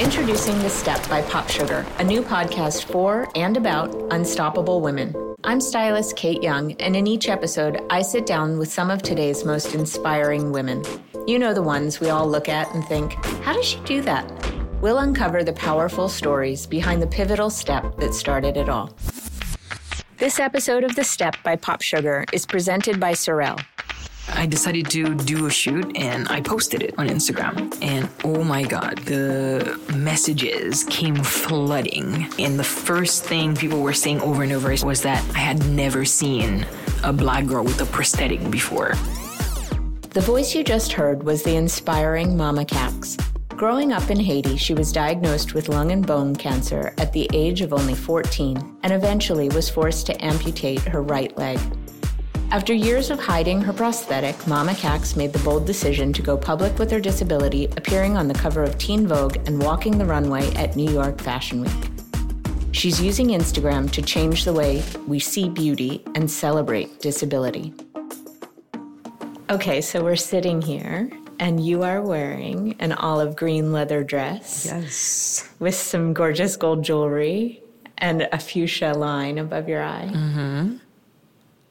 Introducing The Step by POPSUGAR, a new podcast for and about unstoppable women. I'm stylist Kate Young, and in each episode, I sit down with some of today's most inspiring women. You know the ones we all look at and think, how does she do that? We'll uncover the powerful stories behind the pivotal step that started it all. This episode of The Step by POPSUGAR is presented by Sorel, I decided to do a shoot and I posted it on Instagram. And oh my God, the messages came flooding. And the first thing people were saying over and over was that I had never seen a black girl with a prosthetic before. The voice you just heard was the inspiring Mama Cax. Growing up in Haiti, she was diagnosed with lung and bone cancer at the age of only 14 and eventually was forced to amputate her right leg. After years of hiding her prosthetic, Mama Cax made the bold decision to go public with her disability, appearing on the cover of Teen Vogue and walking the runway at New York Fashion Week. She's using Instagram to change the way we see beauty and celebrate disability. Okay, so we're sitting here, and you are wearing an olive green leather dress. Yes. With some gorgeous gold jewelry and a fuchsia line above your eye. Mm-hmm.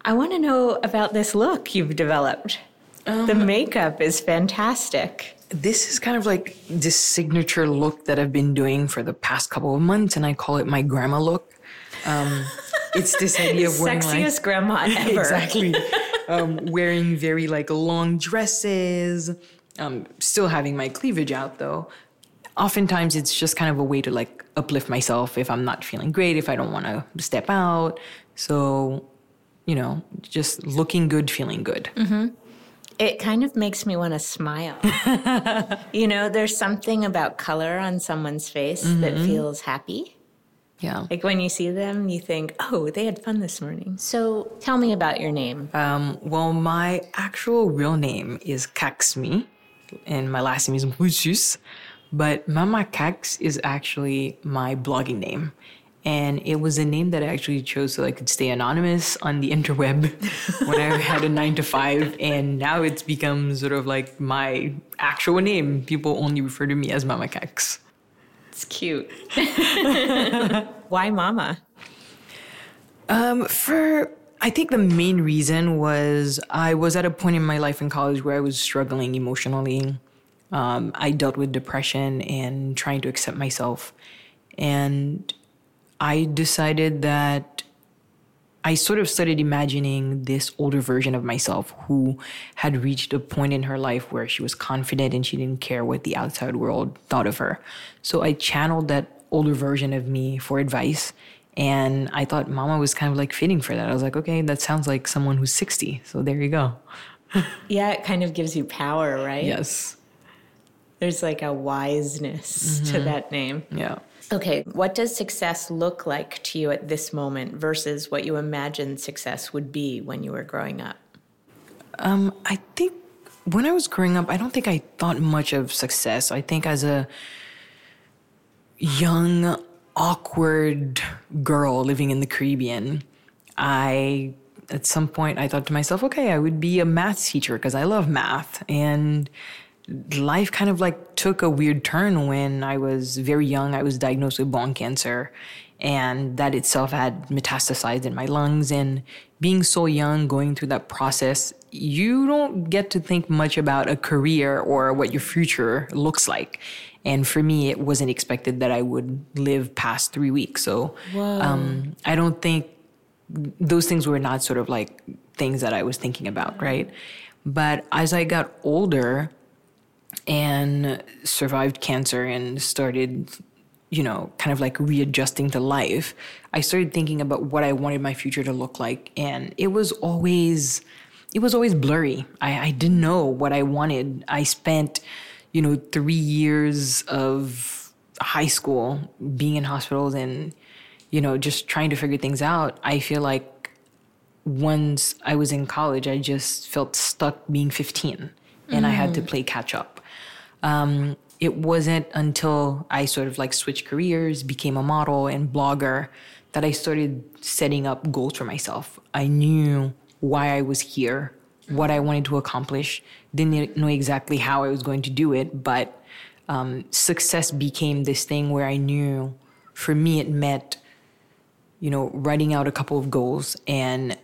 I want to know about this look you've developed. Um, the makeup is fantastic. This is kind of like this signature look that I've been doing for the past couple of months, and I call it my grandma look. Um, it's this idea of wearing sexiest like, grandma ever. exactly. um, wearing very like long dresses. Um, still having my cleavage out though. Oftentimes, it's just kind of a way to like uplift myself if I'm not feeling great, if I don't want to step out. So you know, just looking good, feeling good. Mm-hmm. It kind of makes me want to smile. you know, there's something about color on someone's face mm-hmm. that feels happy. Yeah. Like when you see them, you think, oh, they had fun this morning. So tell me about your name. Um, well, my actual real name is Cacsmy, and my last name is Musus. But Mama Cax is actually my blogging name and it was a name that I actually chose so I could stay anonymous on the interweb when I had a nine to five, and now it's become sort of like my actual name. People only refer to me as Mama Cax. It's cute. Why Mama? Um, for I think the main reason was I was at a point in my life in college where I was struggling emotionally. Um, I dealt with depression and trying to accept myself, and I decided that I sort of started imagining this older version of myself who had reached a point in her life where she was confident and she didn't care what the outside world thought of her. So I channeled that older version of me for advice. And I thought Mama was kind of like fitting for that. I was like, okay, that sounds like someone who's 60. So there you go. yeah, it kind of gives you power, right? Yes. There's like a wiseness mm-hmm. to that name. Yeah. Okay, what does success look like to you at this moment versus what you imagined success would be when you were growing up? Um, I think when I was growing up, I don't think I thought much of success. I think as a young, awkward girl living in the Caribbean, I at some point I thought to myself, okay, I would be a math teacher because I love math and life kind of like took a weird turn when I was very young. I was diagnosed with bone cancer, and that itself had metastasized in my lungs. And being so young, going through that process, you don't get to think much about a career or what your future looks like. And for me, it wasn't expected that I would live past three weeks. So um, I don't think those things were not sort of like things that I was thinking about, right? But as I got older, and survived cancer and started you know kind of like readjusting to life i started thinking about what i wanted my future to look like and it was always it was always blurry i, I didn't know what i wanted i spent you know three years of high school being in hospitals and you know just trying to figure things out i feel like once i was in college i just felt stuck being 15 and mm. i had to mm. play catch up um, it wasn't until I sort of like switched careers, became a model and blogger, that I started setting up goals for myself. I knew why I was here, what I wanted to accomplish. Didn't know exactly how I was going to do it, but um, success became this thing where I knew for me it meant, you know, writing out a couple of goals and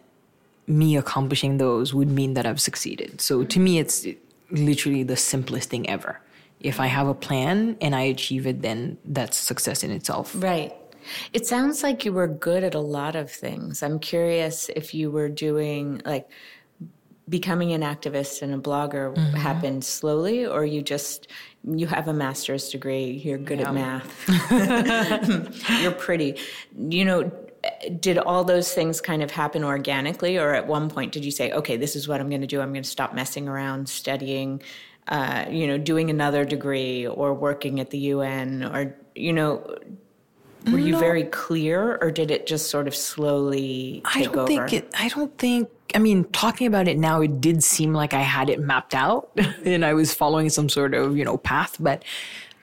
me accomplishing those would mean that I've succeeded. So to me, it's literally the simplest thing ever. If I have a plan and I achieve it, then that's success in itself. Right. It sounds like you were good at a lot of things. I'm curious if you were doing like becoming an activist and a blogger mm-hmm. happened slowly or you just you have a master's degree you're good yeah. at math you're pretty you know did all those things kind of happen organically or at one point did you say okay this is what i'm going to do i'm going to stop messing around studying uh, you know doing another degree or working at the un or you know were you no. very clear or did it just sort of slowly I don't over? think it I don't think I mean talking about it now it did seem like I had it mapped out and I was following some sort of, you know, path, but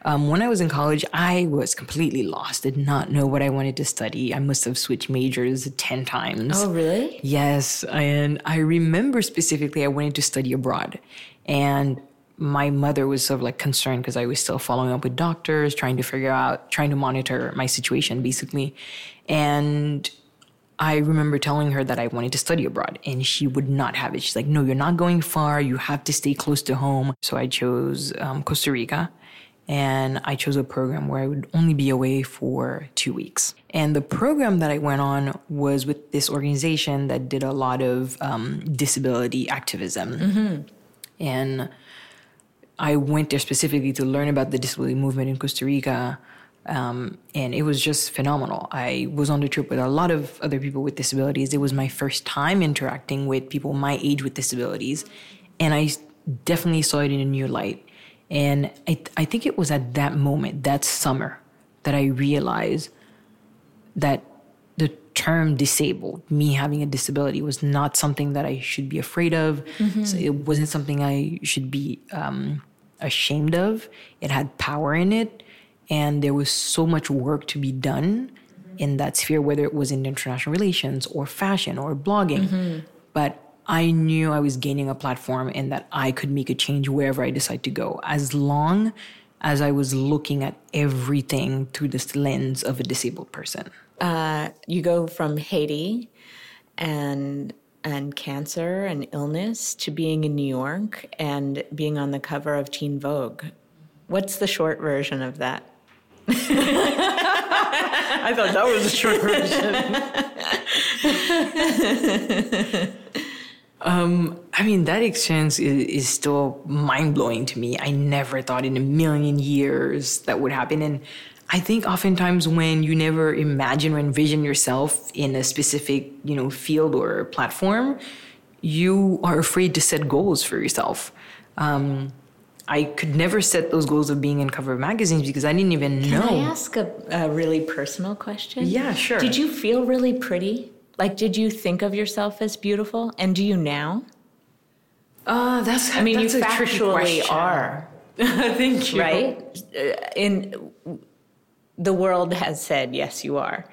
um, when I was in college, I was completely lost, did not know what I wanted to study. I must have switched majors 10 times. Oh, really? Yes. And I remember specifically I wanted to study abroad. And my mother was sort of like concerned because I was still following up with doctors, trying to figure out, trying to monitor my situation basically. And I remember telling her that I wanted to study abroad and she would not have it. She's like, no, you're not going far. You have to stay close to home. So I chose um, Costa Rica and I chose a program where I would only be away for two weeks. And the program that I went on was with this organization that did a lot of um, disability activism. Mm-hmm. And I went there specifically to learn about the disability movement in Costa Rica. Um, and it was just phenomenal. I was on the trip with a lot of other people with disabilities. It was my first time interacting with people my age with disabilities. And I definitely saw it in a new light. And I, I think it was at that moment, that summer, that I realized that the term disabled, me having a disability, was not something that I should be afraid of. Mm-hmm. So it wasn't something I should be um, ashamed of. It had power in it. And there was so much work to be done in that sphere, whether it was in international relations or fashion or blogging. Mm-hmm. But I knew I was gaining a platform and that I could make a change wherever I decide to go, as long as I was looking at everything through this lens of a disabled person. Uh, you go from Haiti and and cancer and illness to being in New York and being on the cover of Teen Vogue. What's the short version of that? I thought that was the short version. um, I mean, that experience is, is still mind blowing to me. I never thought in a million years that would happen. And I think oftentimes when you never imagine or envision yourself in a specific, you know, field or platform, you are afraid to set goals for yourself. Um, I could never set those goals of being in cover of magazines because I didn't even know. Can I ask a, a really personal question? Yeah, sure. Did you feel really pretty? Like, did you think of yourself as beautiful? And do you now? Uh, that's. I mean, that's you factually are. Thank you. Right? In the world has said, yes, you are.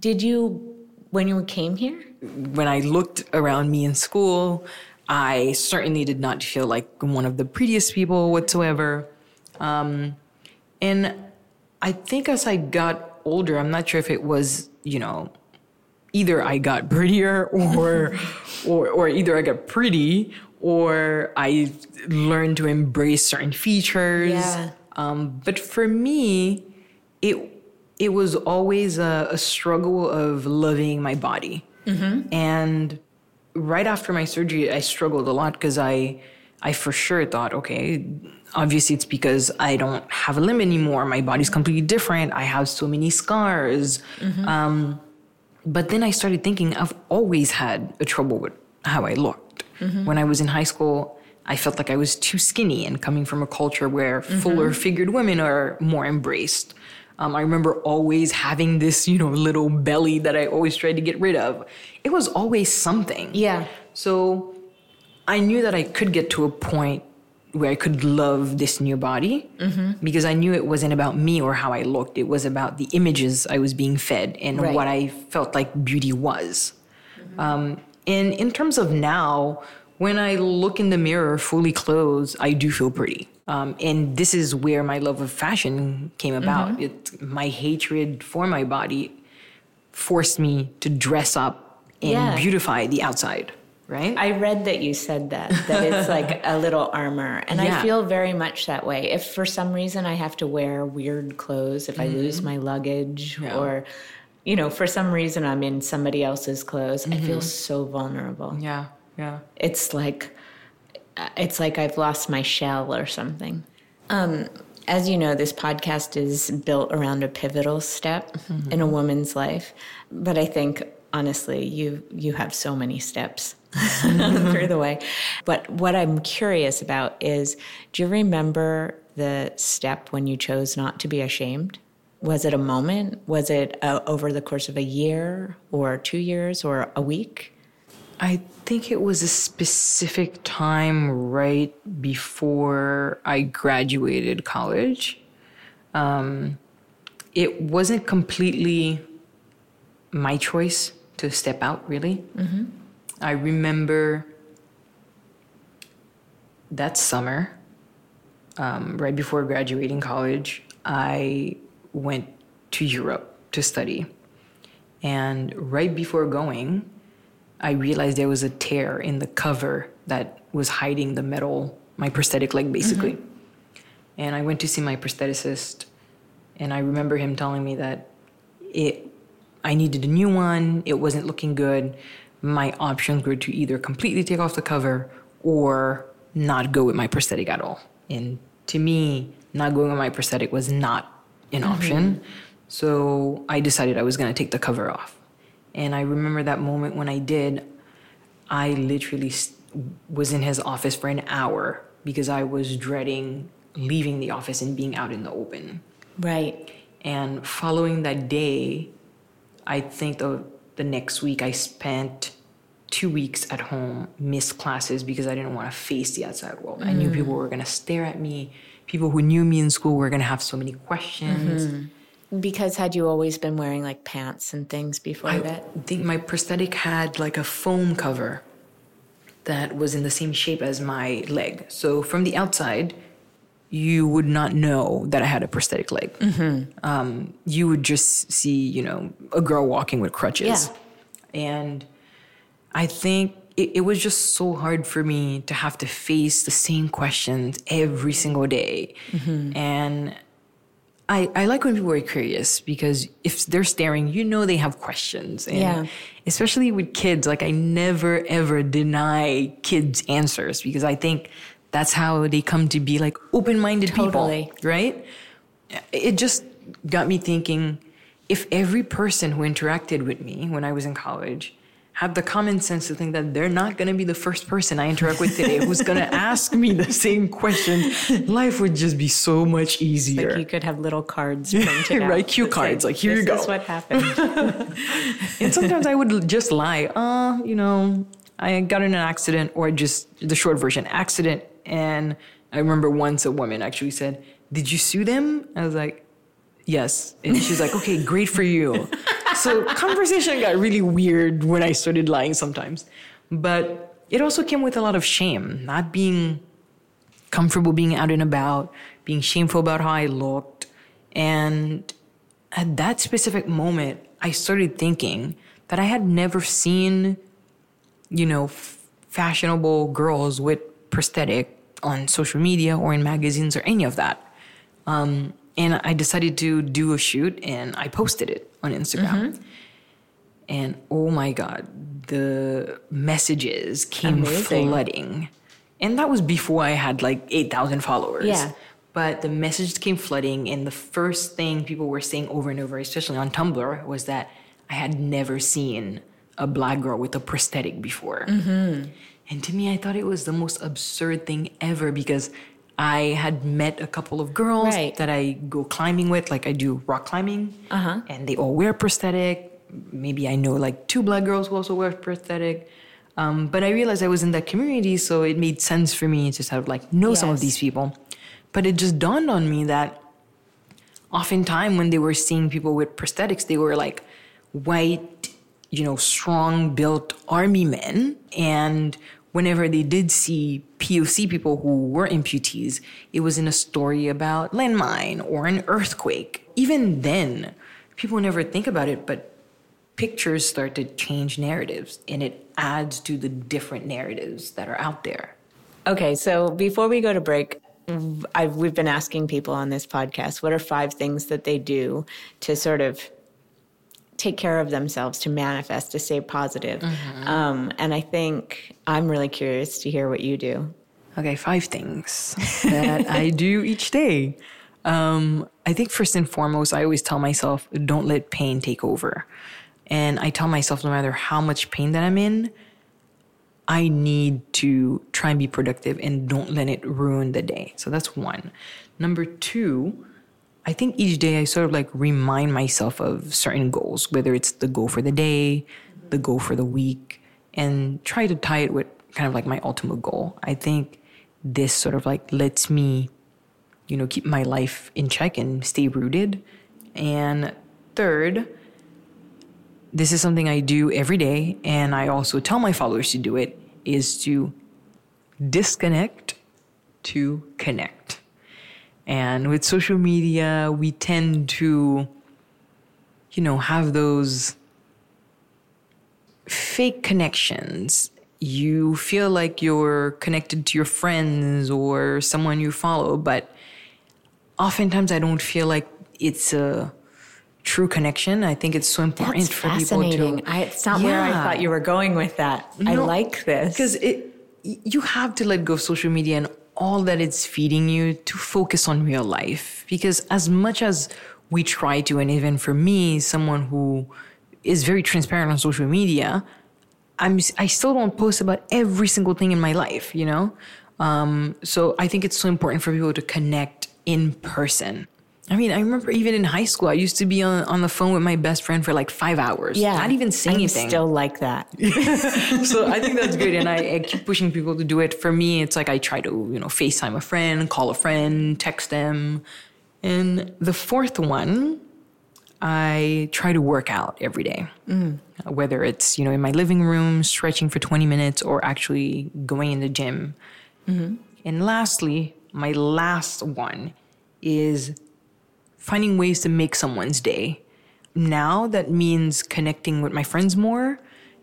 Did you, when you came here? When I looked around me in school, I certainly did not feel like one of the prettiest people whatsoever. Um, and I think as I got older, I'm not sure if it was, you know, either I got prettier or, or, or either I got pretty or I learned to embrace certain features. Yeah. Um, but for me, it it was always a, a struggle of loving my body. Mm-hmm. And right after my surgery, I struggled a lot because I I for sure thought, okay, obviously it's because I don't have a limb anymore. My body's completely different. I have so many scars. Mm-hmm. Um, but then I started thinking I've always had a trouble with how I looked. Mm-hmm. When I was in high school, I felt like I was too skinny and coming from a culture where mm-hmm. fuller figured women are more embraced. Um, I remember always having this, you know, little belly that I always tried to get rid of. It was always something. Yeah. So I knew that I could get to a point where I could love this new body mm-hmm. because I knew it wasn't about me or how I looked. It was about the images I was being fed and right. what I felt like beauty was. Mm-hmm. Um, and in terms of now, when I look in the mirror fully clothed, I do feel pretty. Um, and this is where my love of fashion came about. Mm-hmm. It, my hatred for my body forced me to dress up and Yeah. beautify the outside, right? I read that you said that, that it's like a little armor. And Yeah. I feel very much that way. If for some reason I have to wear weird clothes, if I lose my luggage Mm-hmm. Yeah. or, you know, for some reason I'm in somebody else's clothes, I feel so vulnerable. yeah, yeah. It's like, it's like I've lost my shell or something. Um, as you know, this podcast is built around a pivotal step in a woman's life, but I think honestly, you you have so many steps through the way. But what I'm curious about is, do you remember the step when you chose not to be ashamed? Was it a moment? Was it uh, over the course of a year or two years or a week? I think it was a specific time right before I graduated college. Um, it wasn't completely my choice to step out, really. I remember that summer, um, right before graduating college, I went to Europe to study. And right before going, I realized there was a tear in the cover that was hiding the metal, my prosthetic leg, basically. Mm-hmm. And I went to see my prostheticist, and I remember him telling me that it, I needed a new one. It wasn't looking good. My options were to either completely take off the cover or not go with my prosthetic at all. And to me, not going with my prosthetic was not an mm-hmm. option. So I decided I was going to take the cover off. And I remember that moment when I did, I literally was in his office for an hour because I was dreading leaving the office and being out in the open. Right. And following that day, I think the, the next week I spent two weeks at home, missed classes because I didn't want to face the outside world. I knew mm. people were going to stare at me. People who knew me in school were going to have so many questions. Mm-hmm. Because had you always been wearing like pants and things before I that? think my prosthetic had like a foam cover that was in the same shape as my leg. So from the outside, you would not know that I had a prosthetic leg. Um, you would just see, you know, a girl walking with crutches. Yeah. And I think it, it was just so hard for me to have to face the same questions every single day. And I, I like when people are curious because if they're staring, you know they have questions. And Yeah. especially with kids, like I never ever deny kids answers because I think that's how they come to be like open-minded Totally. people, right? It just got me thinking if every person who interacted with me when I was in college had the common sense to think that they're not going to be the first person I interact with today who's going to ask me the same question, life would just be so much easier. Like you could have little cards printed. Right, cue cards, say, like, here you go. this is what happened. and sometimes I would just lie. Uh, you know, I got in an accident, or just the short version, accident. And I remember once a woman actually said, "Did you sue them?" I was like, "Yes." And she's like, "Okay, great for you." So conversation got really weird when I started lying sometimes, but it also came with a lot of shame, not being comfortable being out and about, being shameful about how I looked. And at that specific moment, I started thinking that I had never seen, you know, f- fashionable girls with prosthetic on social media or in magazines or any of that. Um, and I decided to do a shoot and I posted it on Instagram. Mm-hmm. And oh my God, the messages came Amazing. flooding. And that was before I had like 8,000 followers. Yeah. But the messages came flooding. And the first thing people were saying over and over, especially on Tumblr, was that I had never seen a black girl with a prosthetic before. Mm-hmm. And to me, I thought it was the most absurd thing ever because I had met a couple of girls Right. that I go climbing with, like I do rock climbing, Uh-huh. and they all wear prosthetic. Maybe I know like two black girls who also wear prosthetic. Um, but I realized I was in that community, so it made sense for me to sort of like know some of these people. But it just dawned on me that oftentimes when they were seeing people with prosthetics, they were like white, you know, strong built army men. And whenever they did see POC people who were amputees, it was in a story about landmine or an earthquake. Even then, people never think about it, but pictures start to change narratives and it adds to the different narratives that are out there. Okay, so before we go to break, I've, we've been asking people on this podcast what are five things that they do to sort of take care of themselves, to manifest, to stay positive. Mm-hmm. Um, and I think I'm really curious to hear what you do. Okay, five things that I do each day. Um, I think first and foremost, I always tell myself, don't let pain take over. And I tell myself, no matter how much pain that I'm in, I need to try and be productive and don't let it ruin the day. So that's one. Number two, I think each day I sort of like remind myself of certain goals, whether it's the goal for the day, the goal for the week, and try to tie it with kind of like my ultimate goal. I think this sort of like lets me, you know, keep my life in check and stay rooted. And third, this is something I do every day, and I also tell my followers to do it, is to disconnect to connect. And with social media, we tend to, you know, have those fake connections. You feel like you're connected to your friends or someone you follow, but oftentimes I don't feel like it's a true connection. I think it's so important That's for people to. I, it's not yeah. where I thought you were going with that. No, I like this because it. You have to let go of social media and all that it's feeding you to focus on real life. Because as much as we try to, and even for me, someone who is very transparent on social media, I'm I still don't post about every single thing in my life. You know, um, so I think it's so important for people to connect in person. I mean, I remember even in high school, I used to be on, on the phone with my best friend for like five hours. Yeah. Not even saying I'm anything. still like that. so I think that's good. And I, I, keep pushing people to do it. For me, it's like I try to, you know, FaceTime a friend, call a friend, text them. And the fourth one, I try to work out every day. Mm. Whether it's, you know, in my living room, stretching for 20 minutes, or actually going in the gym. Mm-hmm. And lastly, my last one is finding ways to make someone's day. Now that means connecting with my friends more.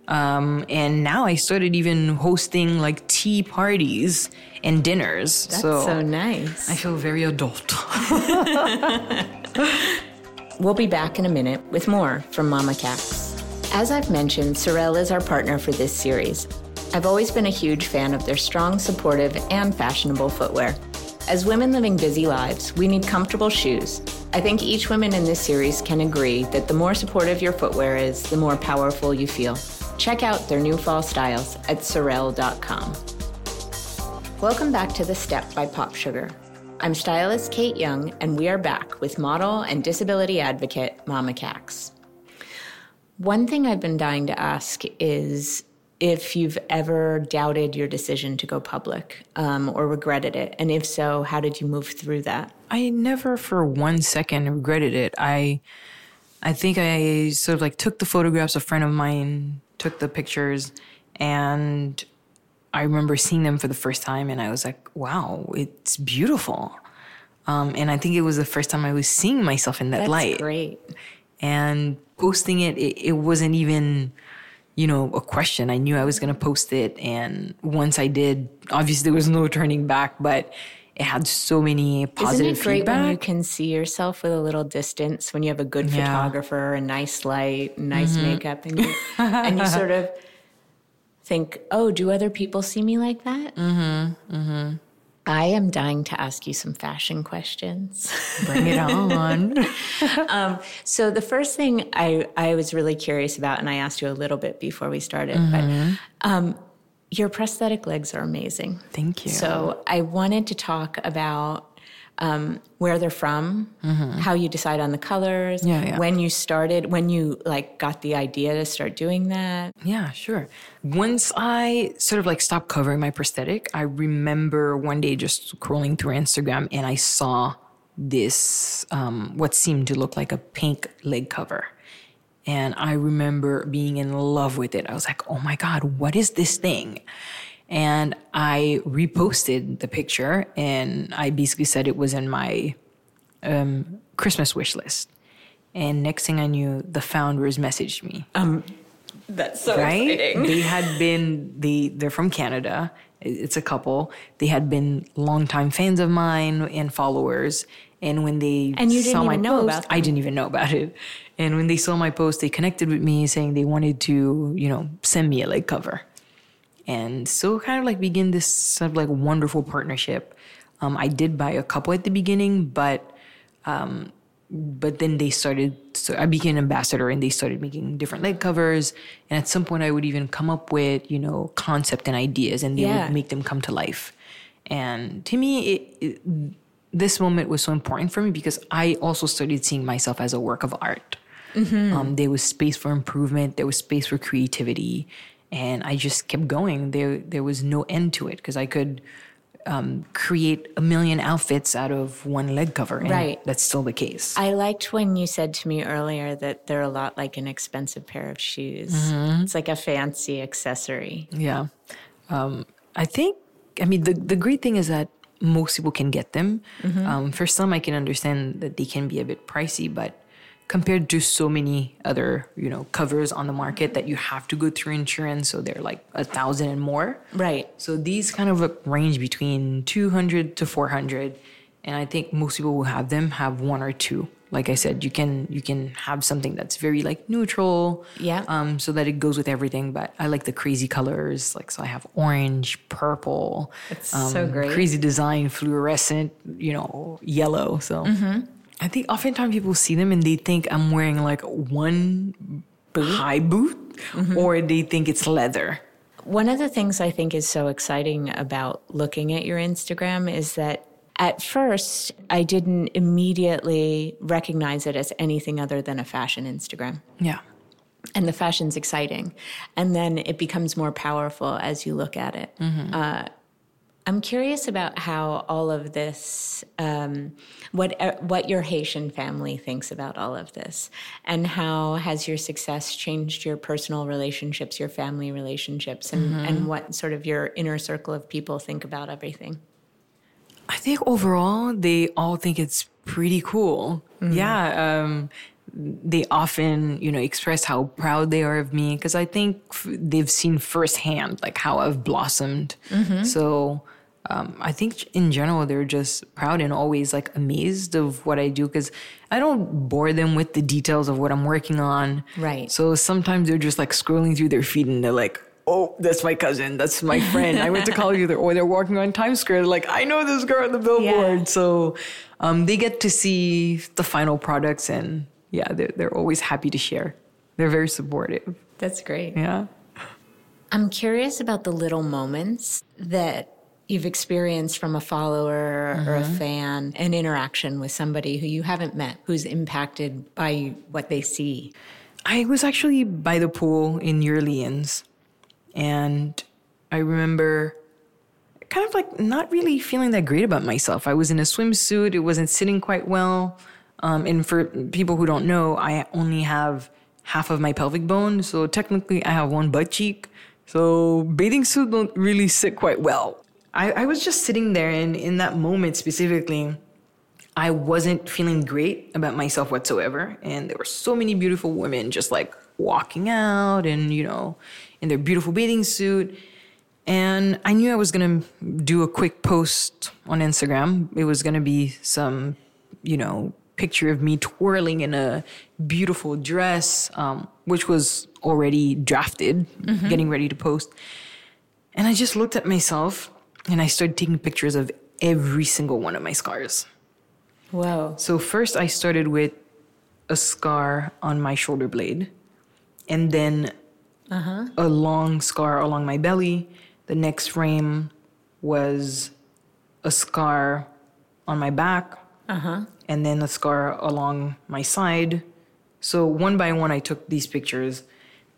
Um, and now I started even hosting like tea parties and dinners. That's so, so nice. I feel very adult. we'll be back in a minute with more from Mama Cax. As I've mentioned, Sorel is our partner for this series. I've always been a huge fan of their strong, supportive, and fashionable footwear. As women living busy lives, we need comfortable shoes. I think each woman in this series can agree that the more supportive your footwear is, the more powerful you feel. Check out their new fall styles at sorel.com. Welcome back to The Step by POPSUGAR. I'm stylist Kate Young, and we are back with model and disability advocate Mama Cax. One thing I've been dying to ask is if you've ever doubted your decision to go public um, or regretted it. And if so, how did you move through that? I never for one second regretted it. I I think I sort of like took the photographs, a friend of mine took the pictures and I remember seeing them for the first time and I was like, wow, it's beautiful. Um, and I think it was the first time I was seeing myself in that That's light. great. And posting it, it, it wasn't even you know, a question. I knew I was going to post it. And once I did, obviously there was no turning back, but it had so many positive Isn't it great feedback. when you can see yourself with a little distance, when you have a good yeah. photographer, a nice light, nice mm-hmm. makeup, and you, and you sort of think, oh, do other people see me like that? Mm-hmm. Mm-hmm. I am dying to ask you some fashion questions. Bring it on. um, so the first thing I, I was really curious about, and I asked you a little bit before we started, mm-hmm. but um, your prosthetic legs are amazing. Thank you. So I wanted to talk about um, where they're from, mm-hmm. how you decide on the colors, yeah, yeah. when you started, when you like got the idea to start doing that. Yeah, sure. Once I sort of like stopped covering my prosthetic, I remember one day just scrolling through Instagram and I saw this um, what seemed to look like a pink leg cover. And I remember being in love with it. I was like, oh my God, what is this thing? And I reposted the picture and I basically said it was in my um, Christmas wish list. And next thing I knew, the founders messaged me. Um, that's so right? exciting. They had been the they're from Canada. It's a couple. They had been longtime fans of mine and followers. And when they And you didn't saw my even know post, about them. I didn't even know about it. And when they saw my post, they connected with me saying they wanted to, you know, send me a leg cover. And so kind of like begin this sort of like wonderful partnership. Um, I did buy a couple at the beginning, but um, but then they started so i became an ambassador and they started making different leg covers. And at some point i would even come up with you know concept and ideas and they Yeah. would make them come to life. And to me it, it, this moment was so important for me because i also started seeing myself as a work of art. Um, there was space for improvement. There was space for creativity and i just kept going there there was no end to it because i could um, create a million outfits out of one leg cover and Right. that's still the case I liked when you said to me earlier that they're a lot like an expensive pair of shoes. It's like a fancy accessory. Yeah. Um, I think, I mean, the, the great thing is that most people can get them. Um, for some, I can understand that they can be a bit pricey, but compared to so many other, you know, covers on the market that you have to go through insurance, so they're like a thousand and more. Right. So these kind of range between 200 to 400. And I think most people who have them have one or two. Like I said, you can you can have something that's very like neutral, Yeah. um, so that it goes with everything. But I like the crazy colors, like so I have orange, purple, It's so great. crazy design, fluorescent, you know, yellow. So Mm-hmm. I think oftentimes people see them and they think I'm wearing like one high boot, Mm-hmm. or they think it's leather. One of the things I think is so exciting about looking at your Instagram is that at first I didn't immediately recognize it as anything other than a fashion Instagram. Yeah. and the fashion's exciting and then it becomes more powerful as you look at it uh, i'm curious about how all of this um, what uh, what your haitian family thinks about all of this and how has your success changed your personal relationships your family relationships and, and what sort of your inner circle of people think about everything I think overall they all think it's pretty cool. Yeah. Um, they often, you know, express how proud they are of me because I think f- they've seen firsthand like how I've blossomed. So um, I think in general they're just proud and always like amazed of what I do because I don't bore them with the details of what I'm working on. Right. So sometimes they're just like scrolling through their feed and they're like, oh, that's my cousin. That's my friend. I went to college with her. Or they're walking on Times Square. They're like, I know this girl on the billboard. Yeah. So um, they get to see the final products and yeah, they're, they're always happy to share. They're very supportive. that's great Yeah. I'm curious about the little moments that you've experienced from a follower or a fan, an interaction with somebody who you haven't met, who's impacted by what they see. I was actually by the pool in New Orleans, and I remember kind of like not really feeling that great about myself. I was in a swimsuit, it wasn't sitting quite well. Um, and for people who don't know, I only have half of my pelvic bone, so technically I have one butt cheek. So bathing suit don't really sit quite well. I, I was just sitting there, and in that moment specifically, I wasn't feeling great about myself whatsoever. And there were so many beautiful women just like walking out and, you know, in their beautiful bathing suit. And I knew I was going to do a quick post on Instagram. It was going to be some, you know, picture of me twirling in a beautiful dress, um, which was already drafted, getting ready to post. And I just looked at myself and I started taking pictures of every single one of my scars. Wow. So first I started with a scar on my shoulder blade and then uh-huh. a long scar along my belly. The next frame was a scar on my back uh-huh. and then a scar along my side. So one by one I took these pictures,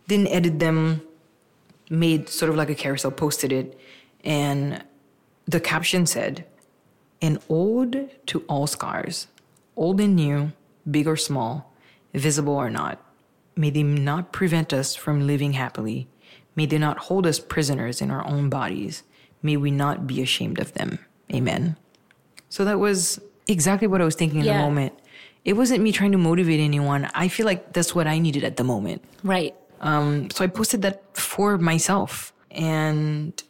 didn't edit them, made sort of like a carousel, posted it, and the caption said, an ode to all scars, old and new, big or small, visible or not. May they not prevent us from living happily. May they not hold us prisoners in our own bodies. May we not be ashamed of them. Amen. So that was exactly what I was thinking in the moment. It wasn't me trying to motivate anyone. I feel like that's what I needed at the moment. Right. Um, so I posted that for myself. And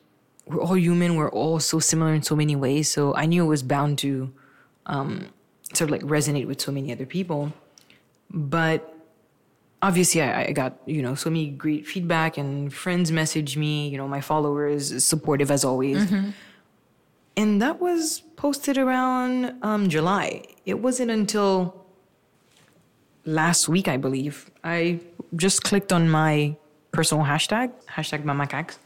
we're all human. We're all so similar in so many ways. So I knew it was bound to um, sort of like resonate with so many other people. But obviously, I, I got, you know, so many great feedback and friends message me, you know, my followers, supportive as always. And that was posted around um, July. It wasn't until last week, I believe, I just clicked on my personal hashtag, hashtag Mamacax,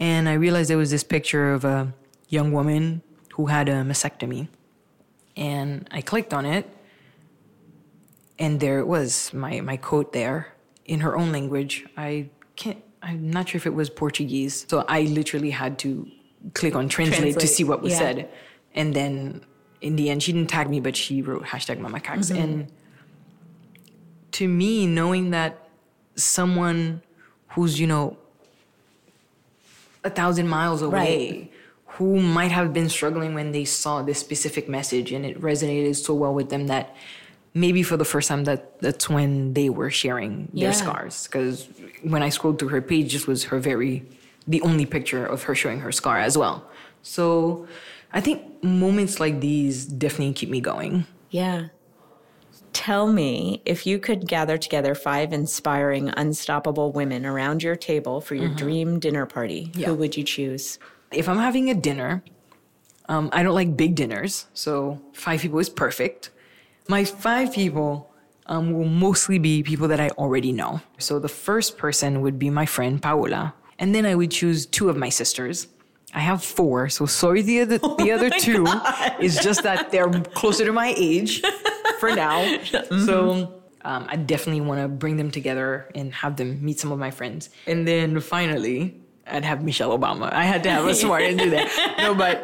and I realized there was this picture of a young woman who had a mastectomy. And I clicked on it, and there it was, my, my quote there in her own language. I can't, I'm not sure if it was Portuguese. So I literally had to click on translate, to see what was yeah. said. And then in the end, she didn't tag me, but she wrote hashtag Mamacax. Mm-hmm. And to me, knowing that someone who's, you know, a thousand miles away, who might have been struggling when they saw this specific message and it resonated so well with them that maybe for the first time that that's when they were sharing their Yeah. scars. Because when I scrolled through her page, this was her very, the only picture of her showing her scar as well. So I think moments like these definitely keep me going. Yeah. Tell me if you could gather together five inspiring, unstoppable women around your table for your dream dinner party, Yeah. who would you choose? if I'm having a dinner, um, I don't like big dinners, so five people is perfect. My five people um, will mostly be people that I already know. So the first person would be my friend Paola, and then I would choose two of my sisters. I have four, so sorry the other the other two is just that they're closer to my age for now. So um, I definitely want to bring them together and have them meet some of my friends. And then finally, I'd have Michelle Obama. I had to have a smart and do that. No, but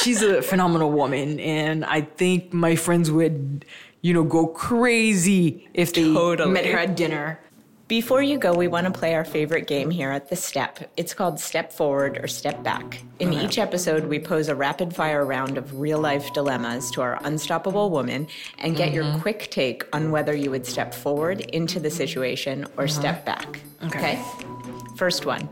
she's a phenomenal woman, and I think my friends would, you know, go crazy if they Totally. met her at dinner. Before you go, we want to play our favorite game here at the Step. It's called Step Forward or Step Back. In each episode, we pose a rapid fire round of real life dilemmas to our unstoppable woman and get your mm-hmm. quick take on whether you would step forward into the situation or mm-hmm. step back. Okay. okay? First one.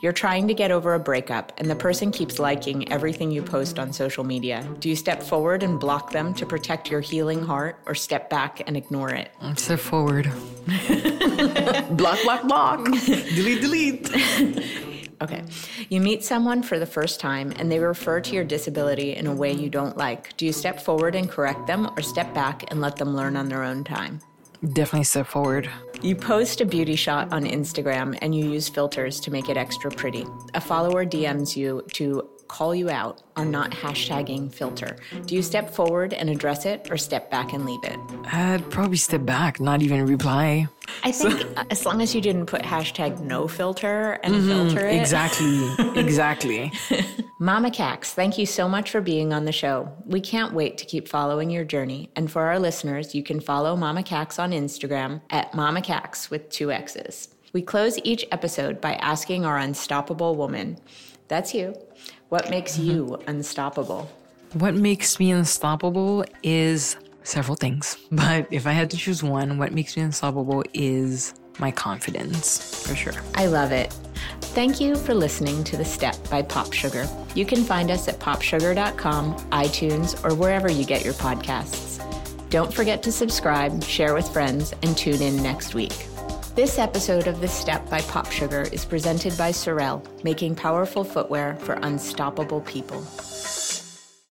You're trying to get over a breakup, and the person keeps liking everything you post on social media. Do you step forward and block them to protect your healing heart, or step back and ignore it? Step forward. block, block, block. delete, delete. Okay. You meet someone for the first time and they refer to your disability in a way you don't like. Do you step forward and correct them or step back and let them learn on their own time? Definitely step forward. You post a beauty shot on Instagram and you use filters to make it extra pretty. A follower DMs you to call you out on not hashtagging filter. Do you step forward and address it or step back and leave it? I'd probably step back, not even reply. I think uh, as long as you didn't put hashtag no filter and mm-hmm. filter it. Exactly, exactly. Mama Cax, thank you so much for being on the show. We can't wait to keep following your journey. And for our listeners, you can follow Mama Cax on Instagram at Mama Cax with two X's. We close each episode by asking our unstoppable woman, that's you, what makes mm-hmm. you unstoppable? What makes me unstoppable is several things. But if I had to choose one, what makes me unstoppable is my confidence, for sure. I love it. Thank you for listening to The Step by POPSUGAR. You can find us at popsugar.com, iTunes, or wherever you get your podcasts. Don't forget to subscribe, share with friends, and tune in next week. This episode of The Step by POPSUGAR is presented by Sorel, making powerful footwear for unstoppable people.